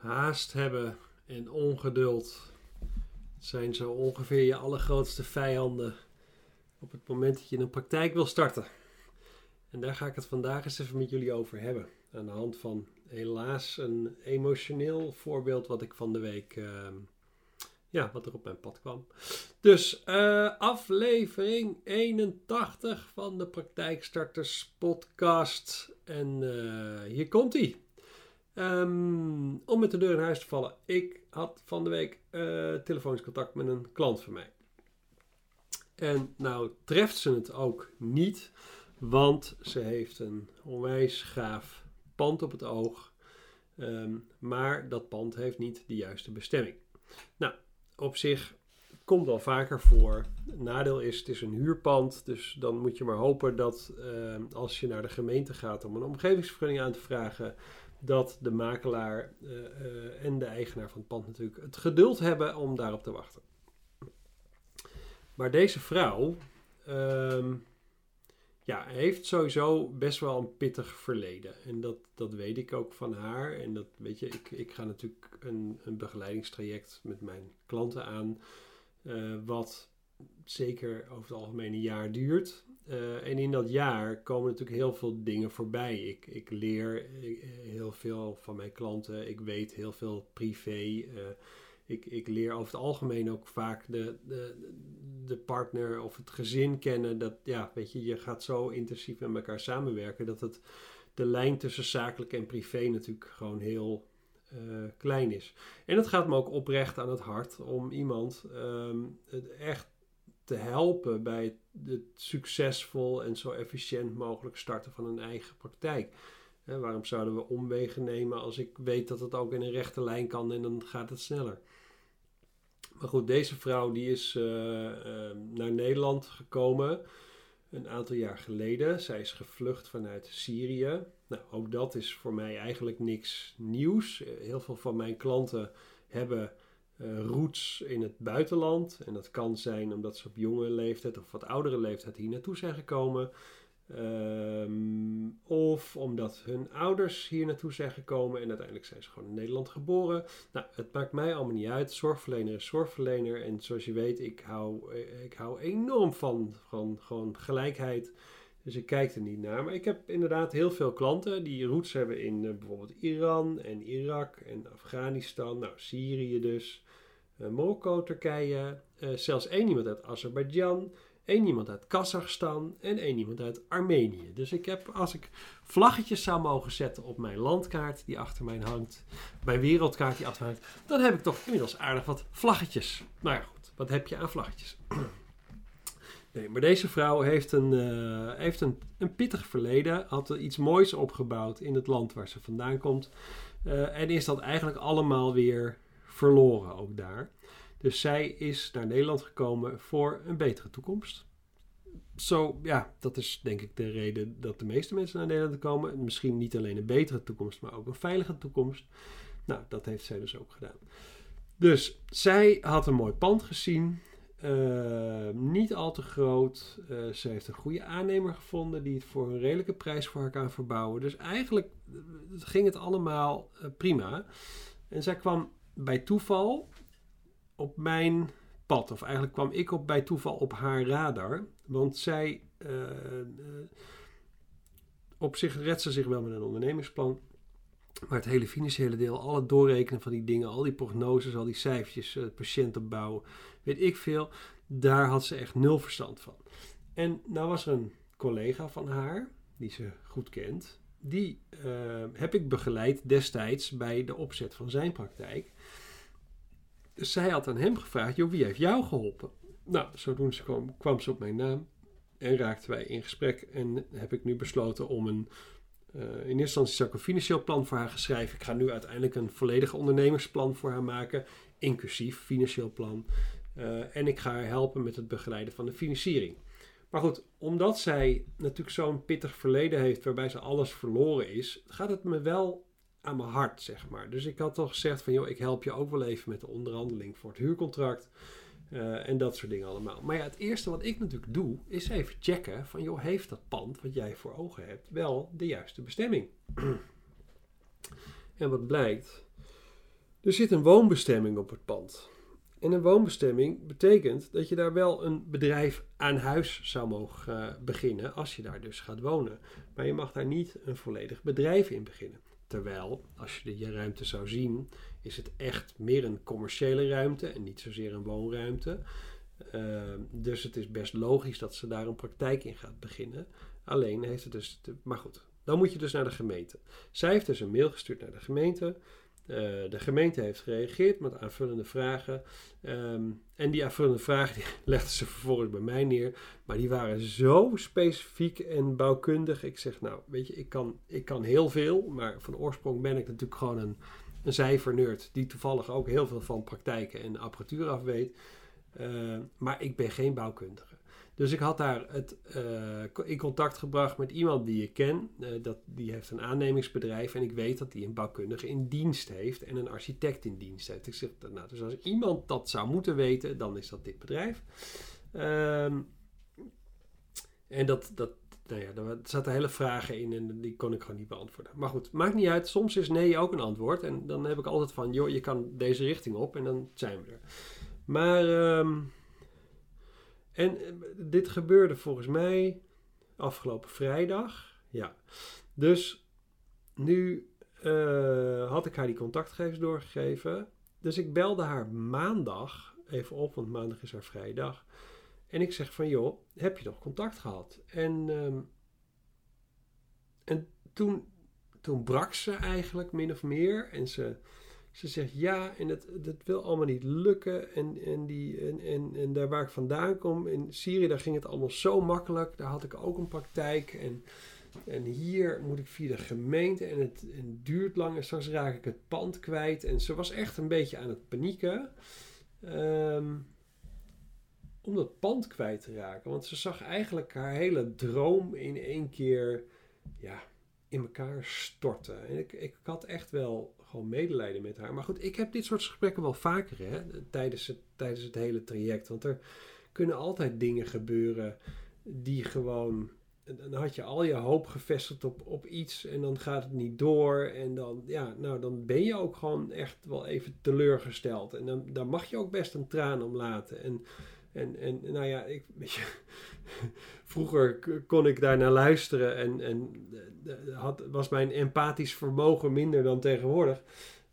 Haast hebben en ongeduld zijn zo ongeveer je allergrootste vijanden op het moment dat je een praktijk wil starten. En daar ga ik het vandaag eens even met jullie over hebben. Aan de hand van helaas een emotioneel voorbeeld wat ik van de week, ehm, ja, wat er op mijn pad kwam. Dus eh, aflevering 81 van de Praktijkstarters podcast. En uh, hier komt hij. Um, om met de deur in huis te vallen. Ik had van de week uh, telefonisch contact met een klant van mij. En nou treft ze het ook niet, want ze heeft een onwijs gaaf pand op het oog. Um, maar dat pand heeft niet de juiste bestemming. Nou, op zich komt wel vaker voor. Nadeel is, het is een huurpand. Dus dan moet je maar hopen dat uh, als je naar de gemeente gaat om een omgevingsvergunning aan te vragen, dat de makelaar uh, uh, en de eigenaar van het pand natuurlijk het geduld hebben om daarop te wachten. Maar deze vrouw um, ja, heeft sowieso best wel een pittig verleden. En dat, dat weet ik ook van haar. En dat weet je, ik, ik ga natuurlijk een, een begeleidingstraject met mijn klanten aan. Uh, wat zeker over het algemeen een jaar duurt. Uh, en in dat jaar komen natuurlijk heel veel dingen voorbij. Ik, ik leer heel veel van mijn klanten. Ik weet heel veel privé. Ik, ik leer over het algemeen ook vaak de, de, de partner of het gezin kennen. Dat ja, weet je, je gaat zo intensief met elkaar samenwerken dat het de lijn tussen zakelijk en privé natuurlijk gewoon heel uh, klein is. En het gaat me ook oprecht aan het hart om iemand het echt te helpen bij het, succesvol en zo efficiënt mogelijk starten van een eigen praktijk. Waarom zouden we omwegen nemen als ik weet dat het ook in een rechte lijn kan en dan gaat het sneller? Maar goed, deze vrouw die is uh, uh, naar Nederland gekomen een aantal jaar geleden. Zij is gevlucht vanuit Syrië. Nou, ook dat is voor mij eigenlijk niks nieuws. Heel veel van mijn klanten hebben uh, roots in het buitenland. En dat kan zijn omdat ze op jonge leeftijd of wat oudere leeftijd hier naartoe zijn gekomen. Um, of omdat hun ouders hier naartoe zijn gekomen en uiteindelijk zijn ze gewoon in Nederland geboren. Nou, het maakt mij allemaal niet uit. Zorgverlener is zorgverlener. En zoals je weet, ik hou, ik hou enorm van, van gewoon gelijkheid. Dus ik kijk er niet naar. Maar ik heb inderdaad heel veel klanten die roots hebben in uh, bijvoorbeeld Iran en Irak en Afghanistan. Nou, Syrië dus. Uh, Marokko, Turkije. Uh, zelfs één iemand uit Azerbeidzjan één iemand uit Kazachstan en één iemand uit Armenië. Dus ik heb, als ik vlaggetjes zou mogen zetten op mijn landkaart die achter mij hangt, mijn wereldkaart die achter mij hangt, dan heb ik toch inmiddels aardig wat vlaggetjes. Nou ja, goed, wat heb je aan vlaggetjes? Nee, maar deze vrouw heeft een, uh, heeft een, een pittig verleden, had iets moois opgebouwd in het land waar ze vandaan komt. Uh, en is dat eigenlijk allemaal weer verloren ook daar. Dus zij is naar Nederland gekomen voor een betere toekomst. Zo, ja, dat is denk ik de reden dat de meeste mensen naar Nederland komen. Misschien niet alleen een betere toekomst, maar ook een veilige toekomst. Nou, dat heeft zij dus ook gedaan. Dus zij had een mooi pand gezien. Uh, niet al te groot. Uh, ze heeft een goede aannemer gevonden die het voor een redelijke prijs voor haar kan verbouwen. Dus eigenlijk ging het allemaal prima. En zij kwam bij toeval op mijn pad. Of eigenlijk kwam ik op bij toeval op haar radar. Want zij. Op zich redt ze zich wel met een ondernemingsplan. Maar het hele financiële deel, al het doorrekenen van die dingen, al die prognoses, al die cijfertjes, uh, patiëntenbouw, weet ik veel. Daar had ze echt nul verstand van. En nou was er een collega van haar, die ze goed kent. Die heb ik begeleid destijds bij de opzet van zijn praktijk. Dus zij had aan hem gevraagd, joh, wie heeft jou geholpen? Nou, zodoende kwam, kwam ze op mijn naam en raakten wij in gesprek. En heb ik nu besloten om een, uh, in eerste instantie zou ik een financieel plan voor haar geschreven. Ik ga nu uiteindelijk een volledig ondernemersplan voor haar maken, inclusief financieel plan. Uh, en ik ga haar helpen met het begeleiden van de financiering. Maar goed, omdat zij natuurlijk zo'n pittig verleden heeft waarbij ze alles verloren is, gaat het me wel aan mijn hart, zeg maar. Dus ik had toch gezegd van, joh, ik help je ook wel even met de onderhandeling voor het huurcontract. Uh, en dat soort dingen allemaal. Maar ja, het eerste wat ik natuurlijk doe, is even checken van, joh, heeft dat pand wat jij voor ogen hebt wel de juiste bestemming? en wat blijkt, Er zit een woonbestemming op het pand. En een woonbestemming betekent dat je daar wel een bedrijf aan huis zou mogen uh, beginnen als je daar dus gaat wonen. Maar je mag daar niet een volledig bedrijf in beginnen. Terwijl, als je de ruimte zou zien, is het echt meer een commerciële ruimte en niet zozeer een woonruimte. Uh, dus het is best logisch dat ze daar een praktijk in gaat beginnen. Alleen heeft het dus. Maar goed, dan moet je dus naar de gemeente. Zij heeft dus een mail gestuurd naar de gemeente. Uh, de gemeente heeft gereageerd met aanvullende vragen. Um, en die aanvullende vragen legden ze vervolgens bij mij neer. Maar die waren zo specifiek en bouwkundig. Ik zeg, nou, weet je, ik kan, ik kan heel veel. Maar van oorsprong ben ik natuurlijk gewoon een, een cijfernerd. Die toevallig ook heel veel van praktijken en apparatuur af weet. Uh, maar ik ben geen bouwkundige. Dus ik had daar het, uh, in contact gebracht met iemand die ik ken. Uh, dat, die heeft een aannemingsbedrijf en ik weet dat die een bouwkundige in dienst heeft en een architect in dienst heeft. Ik zeg, nou, dus als iemand dat zou moeten weten, dan is dat dit bedrijf. Um, en dat, dat, nou ja, er zaten hele vragen in en die kon ik gewoon niet beantwoorden. Maar goed, maakt niet uit. Soms is nee ook een antwoord. En dan heb ik altijd van, joh, je kan deze richting op en dan zijn we er. Maar... Um, en eh, dit gebeurde volgens mij afgelopen vrijdag. Ja. Dus nu uh, had ik haar die contactgegevens doorgegeven. Dus ik belde haar maandag even op, want maandag is haar vrijdag. En ik zeg van, joh, heb je nog contact gehad? En, um, en toen, toen brak ze eigenlijk min of meer. En ze ze zegt ja, en het, het wil allemaal niet lukken. En, en, die, en, en, en daar waar ik vandaan kom, in Syrië, daar ging het allemaal zo makkelijk. Daar had ik ook een praktijk. En, en hier moet ik via de gemeente en het, en duurt lang. En straks raak ik het pand kwijt. En ze was echt een beetje aan het panieken. Um, om dat pand kwijt te raken. Want ze zag eigenlijk haar hele droom in één keer ja, in elkaar storten. En ik, ik had echt wel gewoon medelijden met haar. Maar goed, ik heb dit soort gesprekken wel vaker hè, tijdens, het, tijdens het hele traject. Want er kunnen altijd dingen gebeuren die gewoon. Dan had je al je hoop gevestigd op, op iets en dan gaat het niet door. En dan, ja, nou, dan ben je ook gewoon echt wel even teleurgesteld. En dan, dan mag je ook best een traan om laten. En en, en nou ja, ik, weet je, vroeger kon ik daar naar luisteren en, en eh, had, was mijn empathisch vermogen minder dan tegenwoordig.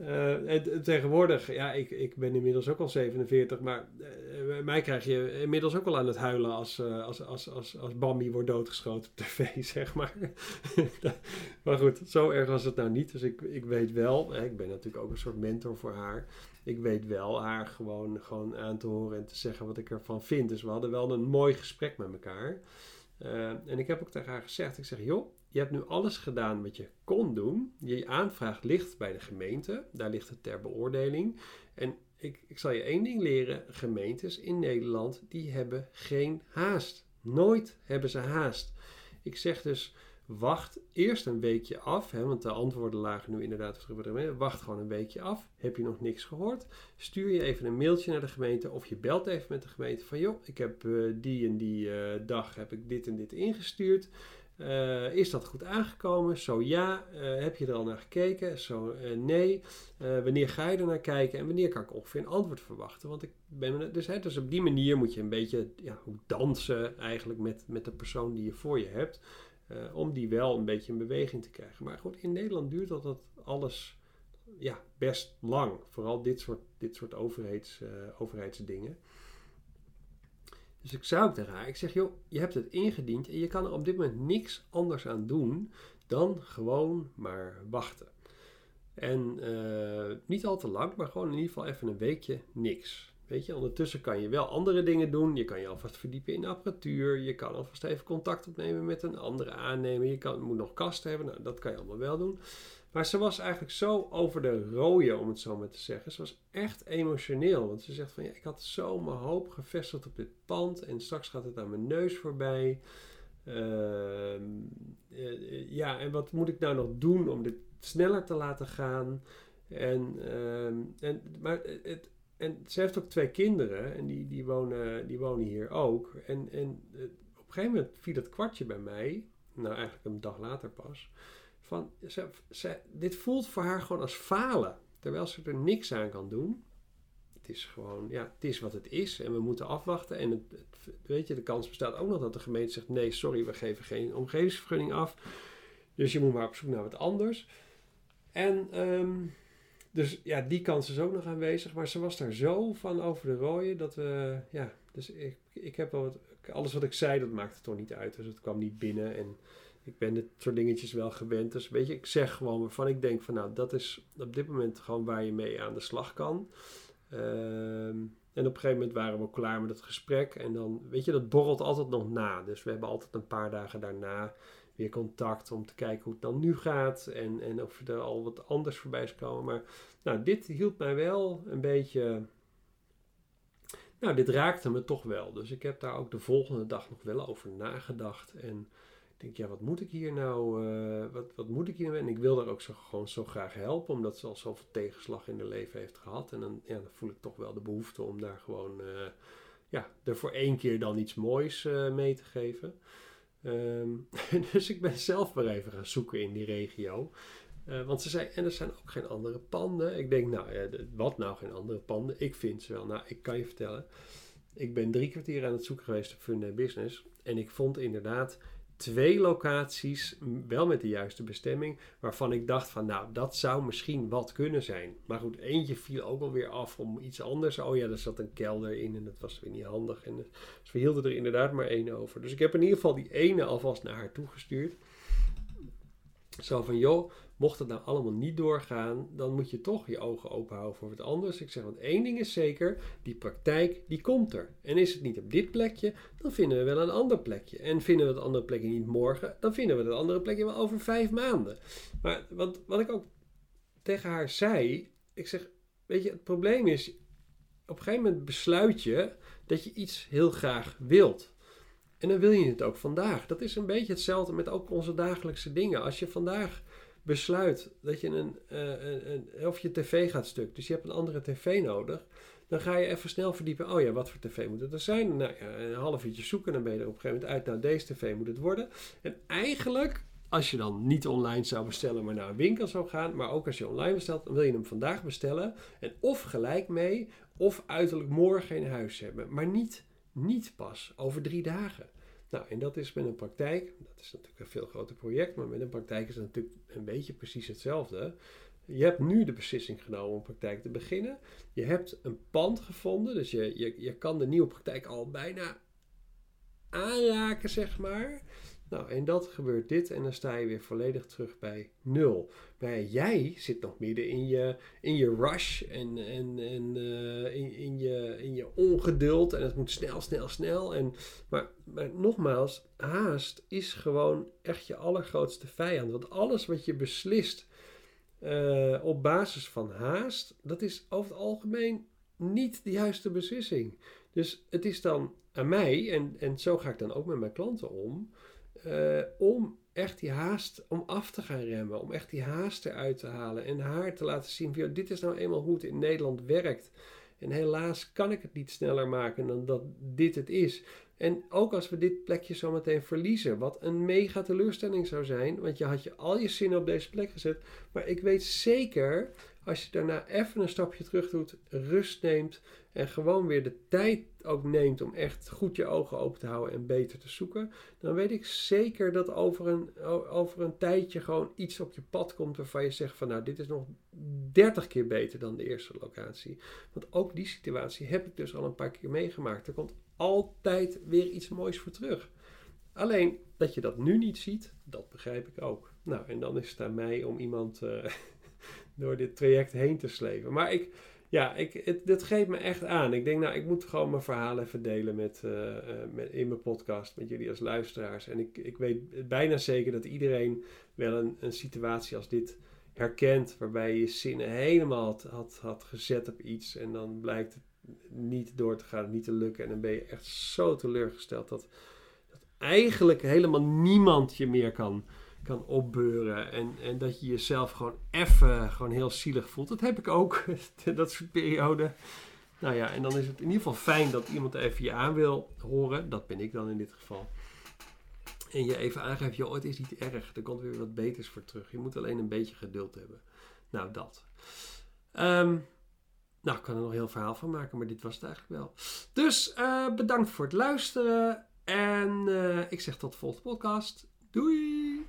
Uh, en tegenwoordig, ja, ik, ik ben inmiddels ook al 47, maar uh, mij krijg je inmiddels ook wel aan het huilen als, uh, als, als, als, als Bambi wordt doodgeschoten op tv, zeg maar. maar goed, zo erg was het nou niet. Dus ik, ik weet wel, ik ben natuurlijk ook een soort mentor voor haar ik weet wel haar gewoon, gewoon aan te horen en te zeggen wat ik ervan vind. Dus we hadden wel een mooi gesprek met elkaar. En ik heb ook tegen haar gezegd, ik zeg, joh, je hebt nu alles gedaan wat je kon doen. Je aanvraag ligt bij de gemeente, daar ligt het ter beoordeling. En ik, ik zal je één ding leren, gemeentes in Nederland, die hebben geen haast. Nooit hebben ze haast. Ik zeg dus, Wacht eerst een weekje af, hè, want de antwoorden lagen nu inderdaad bij de Wacht gewoon een weekje af. Heb je nog niks gehoord? Stuur je even een mailtje naar de gemeente of je belt even met de gemeente van joh, ik heb uh, die en die uh, dag heb ik dit en dit ingestuurd. Uh, is dat goed aangekomen? Zo ja. heb je er al naar gekeken? Zo nee. wanneer ga je er naar kijken? En wanneer kan ik ongeveer een antwoord verwachten? Want ik ben dus, hè, dus op die manier moet je een beetje ja, dansen eigenlijk met, met de persoon die je voor je hebt. Om die wel een beetje in beweging te krijgen. Maar goed, in Nederland duurt dat, alles ja, best lang. Vooral dit soort, dit soort overheids, overheidsdingen. Dus ik zou tegen haar, ik zeg joh, je hebt het ingediend en je kan er op dit moment niks anders aan doen dan gewoon maar wachten. En uh, niet al te lang, maar gewoon in ieder geval even een weekje niks. Weet je, ondertussen kan je wel andere dingen doen. Je kan je alvast verdiepen in apparatuur. Je kan alvast even contact opnemen met een andere aannemer. Je kan, moet nog kasten hebben. Nou, dat kan je allemaal wel doen. Maar ze was eigenlijk zo over de rode, om het zo maar te zeggen. Ze was echt emotioneel. Want ze zegt van, ja, ik had zo mijn hoop gevestigd op dit pand. En straks gaat het aan mijn neus voorbij. Uh, uh, ja, en wat moet ik nou nog doen om dit sneller te laten gaan? En, uh, en, maar het, en ze heeft ook twee kinderen en die, die, wonen, die wonen hier ook. En, en eh, op een gegeven moment viel dat kwartje bij mij, nou eigenlijk een dag later pas, van ze, dit voelt voor haar gewoon als falen. terwijl ze er niks aan kan doen. Het is gewoon, ja, het is wat het is en we moeten afwachten. En het, weet je, de kans bestaat ook nog dat de gemeente zegt: nee, sorry, we geven geen omgevingsvergunning af. Dus je moet maar op zoek naar wat anders. En ehm, dus ja, die kans is ook nog aanwezig. Maar ze was daar zo van over de rooien dat we, ja, dus ik, ik heb wel wat, alles wat ik zei, dat maakte toch niet uit. Dus het kwam niet binnen en ik ben dit soort dingetjes wel gewend. Dus weet je, ik zeg gewoon waarvan ik denk van nou, dat is op dit moment gewoon waar je mee aan de slag kan. Ehm, en op een gegeven moment waren we klaar met het gesprek. En dan, weet je, dat borrelt altijd nog na. Dus we hebben altijd een paar dagen daarna weer contact om te kijken hoe het dan nu gaat. En, en of er al wat anders voorbij is komen. Maar nou, dit hield mij wel een beetje. Nou, dit raakte me toch wel. Dus ik heb daar ook de volgende dag nog wel over nagedacht. En denk, ja, wat moet ik hier nou, uh, wat, wat moet ik hier nou? En ik wil daar ook zo, gewoon zo graag helpen, omdat ze al zoveel tegenslag in haar leven heeft gehad. En dan, ja, dan voel ik toch wel de behoefte om daar gewoon, uh, ja, er voor één keer dan iets moois uh, mee te geven. Um, dus ik ben zelf maar even gaan zoeken in die regio. want ze zei, en er zijn ook geen andere panden. Ik denk, nou, ja, wat nou geen andere panden? Ik vind ze wel. Nou, ik kan je vertellen. Ik ben drie kwartier aan het zoeken geweest op Fun Business. En ik vond inderdaad twee locaties, wel met de juiste bestemming, waarvan ik dacht van nou, dat zou misschien wat kunnen zijn. Maar goed, eentje viel ook alweer af om iets anders. Oh ja, er zat een kelder in en dat was weer niet handig. En dus we hielden er inderdaad maar één over. Dus ik heb in ieder geval die ene alvast naar haar toegestuurd. Zo van, joh, mocht het nou allemaal niet doorgaan, dan moet je toch je ogen open houden voor wat anders. Ik zeg, want één ding is zeker, die praktijk, die komt er. En is het niet op dit plekje, dan vinden we wel een ander plekje. En vinden we het andere plekje niet morgen, dan vinden we het andere plekje wel over vijf maanden. Maar wat, wat ik ook tegen haar zei, ik zeg, weet je, het probleem is, op een gegeven moment besluit je dat je iets heel graag wilt. En dan wil je het ook vandaag. Dat is een beetje hetzelfde met ook onze dagelijkse dingen. Als je vandaag besluit dat je een, uh, een, een, of je tv gaat stuk, dus je hebt een andere tv nodig, dan ga je even snel verdiepen. Oh ja, wat voor tv moet het er zijn? Nou ja, een half uurtje zoeken, dan ben je er op een gegeven moment uit. Nou, deze tv moet het worden. En eigenlijk, als je dan niet online zou bestellen, maar naar een winkel zou gaan, maar ook als je online bestelt, dan wil je hem vandaag bestellen. En of gelijk mee, of uiterlijk morgen in huis hebben. Maar niet, niet pas over drie dagen. Nou, en dat is met een praktijk, dat is natuurlijk een veel groter project, maar met een praktijk is het natuurlijk een beetje precies hetzelfde. Je hebt nu de beslissing genomen om praktijk te beginnen. Je hebt een pand gevonden, dus je, je, je kan de nieuwe praktijk al bijna aanraken, zeg maar. Nou, en dat gebeurt dit en dan sta je weer volledig terug bij nul. Maar jij zit nog midden in je, in je rush en, en, en uh, in, in, je, in je ongeduld en het moet snel, snel, snel. En, maar, maar nogmaals, haast is gewoon echt je allergrootste vijand. Want alles wat je beslist uh, op basis van haast, dat is over het algemeen niet de juiste beslissing. Dus het is dan aan mij, en, en zo ga ik dan ook met mijn klanten om uh, om echt die haast, om af te gaan remmen, om echt die haast eruit te halen en haar te laten zien van, dit is nou eenmaal hoe het in Nederland werkt. En helaas kan ik het niet sneller maken dan dat dit het is. En ook als we dit plekje zo meteen verliezen, wat een mega teleurstelling zou zijn, want je had je al je zinnen op deze plek gezet. Maar ik weet zeker, als je daarna even een stapje terug doet, rust neemt en gewoon weer de tijd ook neemt om echt goed je ogen open te houden en beter te zoeken, dan weet ik zeker dat over een, over een tijdje gewoon iets op je pad komt waarvan je zegt van nou, dit is nog 30 keer beter dan de eerste locatie. Want ook die situatie heb ik dus al een paar keer meegemaakt. Er komt altijd weer iets moois voor terug. Alleen dat je dat nu niet ziet, dat begrijp ik ook. Nou, en dan is het aan mij om iemand uh, door dit traject heen te slepen. Maar ik, ja, ik, het, dit geeft me echt aan. Ik denk, nou, ik moet gewoon mijn verhalen even delen met, uh, met, in mijn podcast met jullie als luisteraars. En ik, ik weet bijna zeker dat iedereen wel een, een situatie als dit herkent, waarbij je je zinnen helemaal had, had, had gezet op iets en dan blijkt het niet door te gaan, niet te lukken. En dan ben je echt zo teleurgesteld dat, dat eigenlijk helemaal niemand je meer kan, kan opbeuren. En, en dat je jezelf gewoon even gewoon heel zielig voelt. Dat heb ik ook, dat soort periode. Nou ja, en dan is het in ieder geval fijn dat iemand even je aan wil horen. Dat ben ik dan in dit geval. En je even aangeeft, joh, het is niet erg. Er komt weer wat beters voor terug. Je moet alleen een beetje geduld hebben. Nou, dat. Ehm, nou, ik kan er nog heel verhaal van maken, maar dit was het eigenlijk wel. Dus eh, bedankt voor het luisteren. En eh, ik zeg tot de volgende podcast. Doei!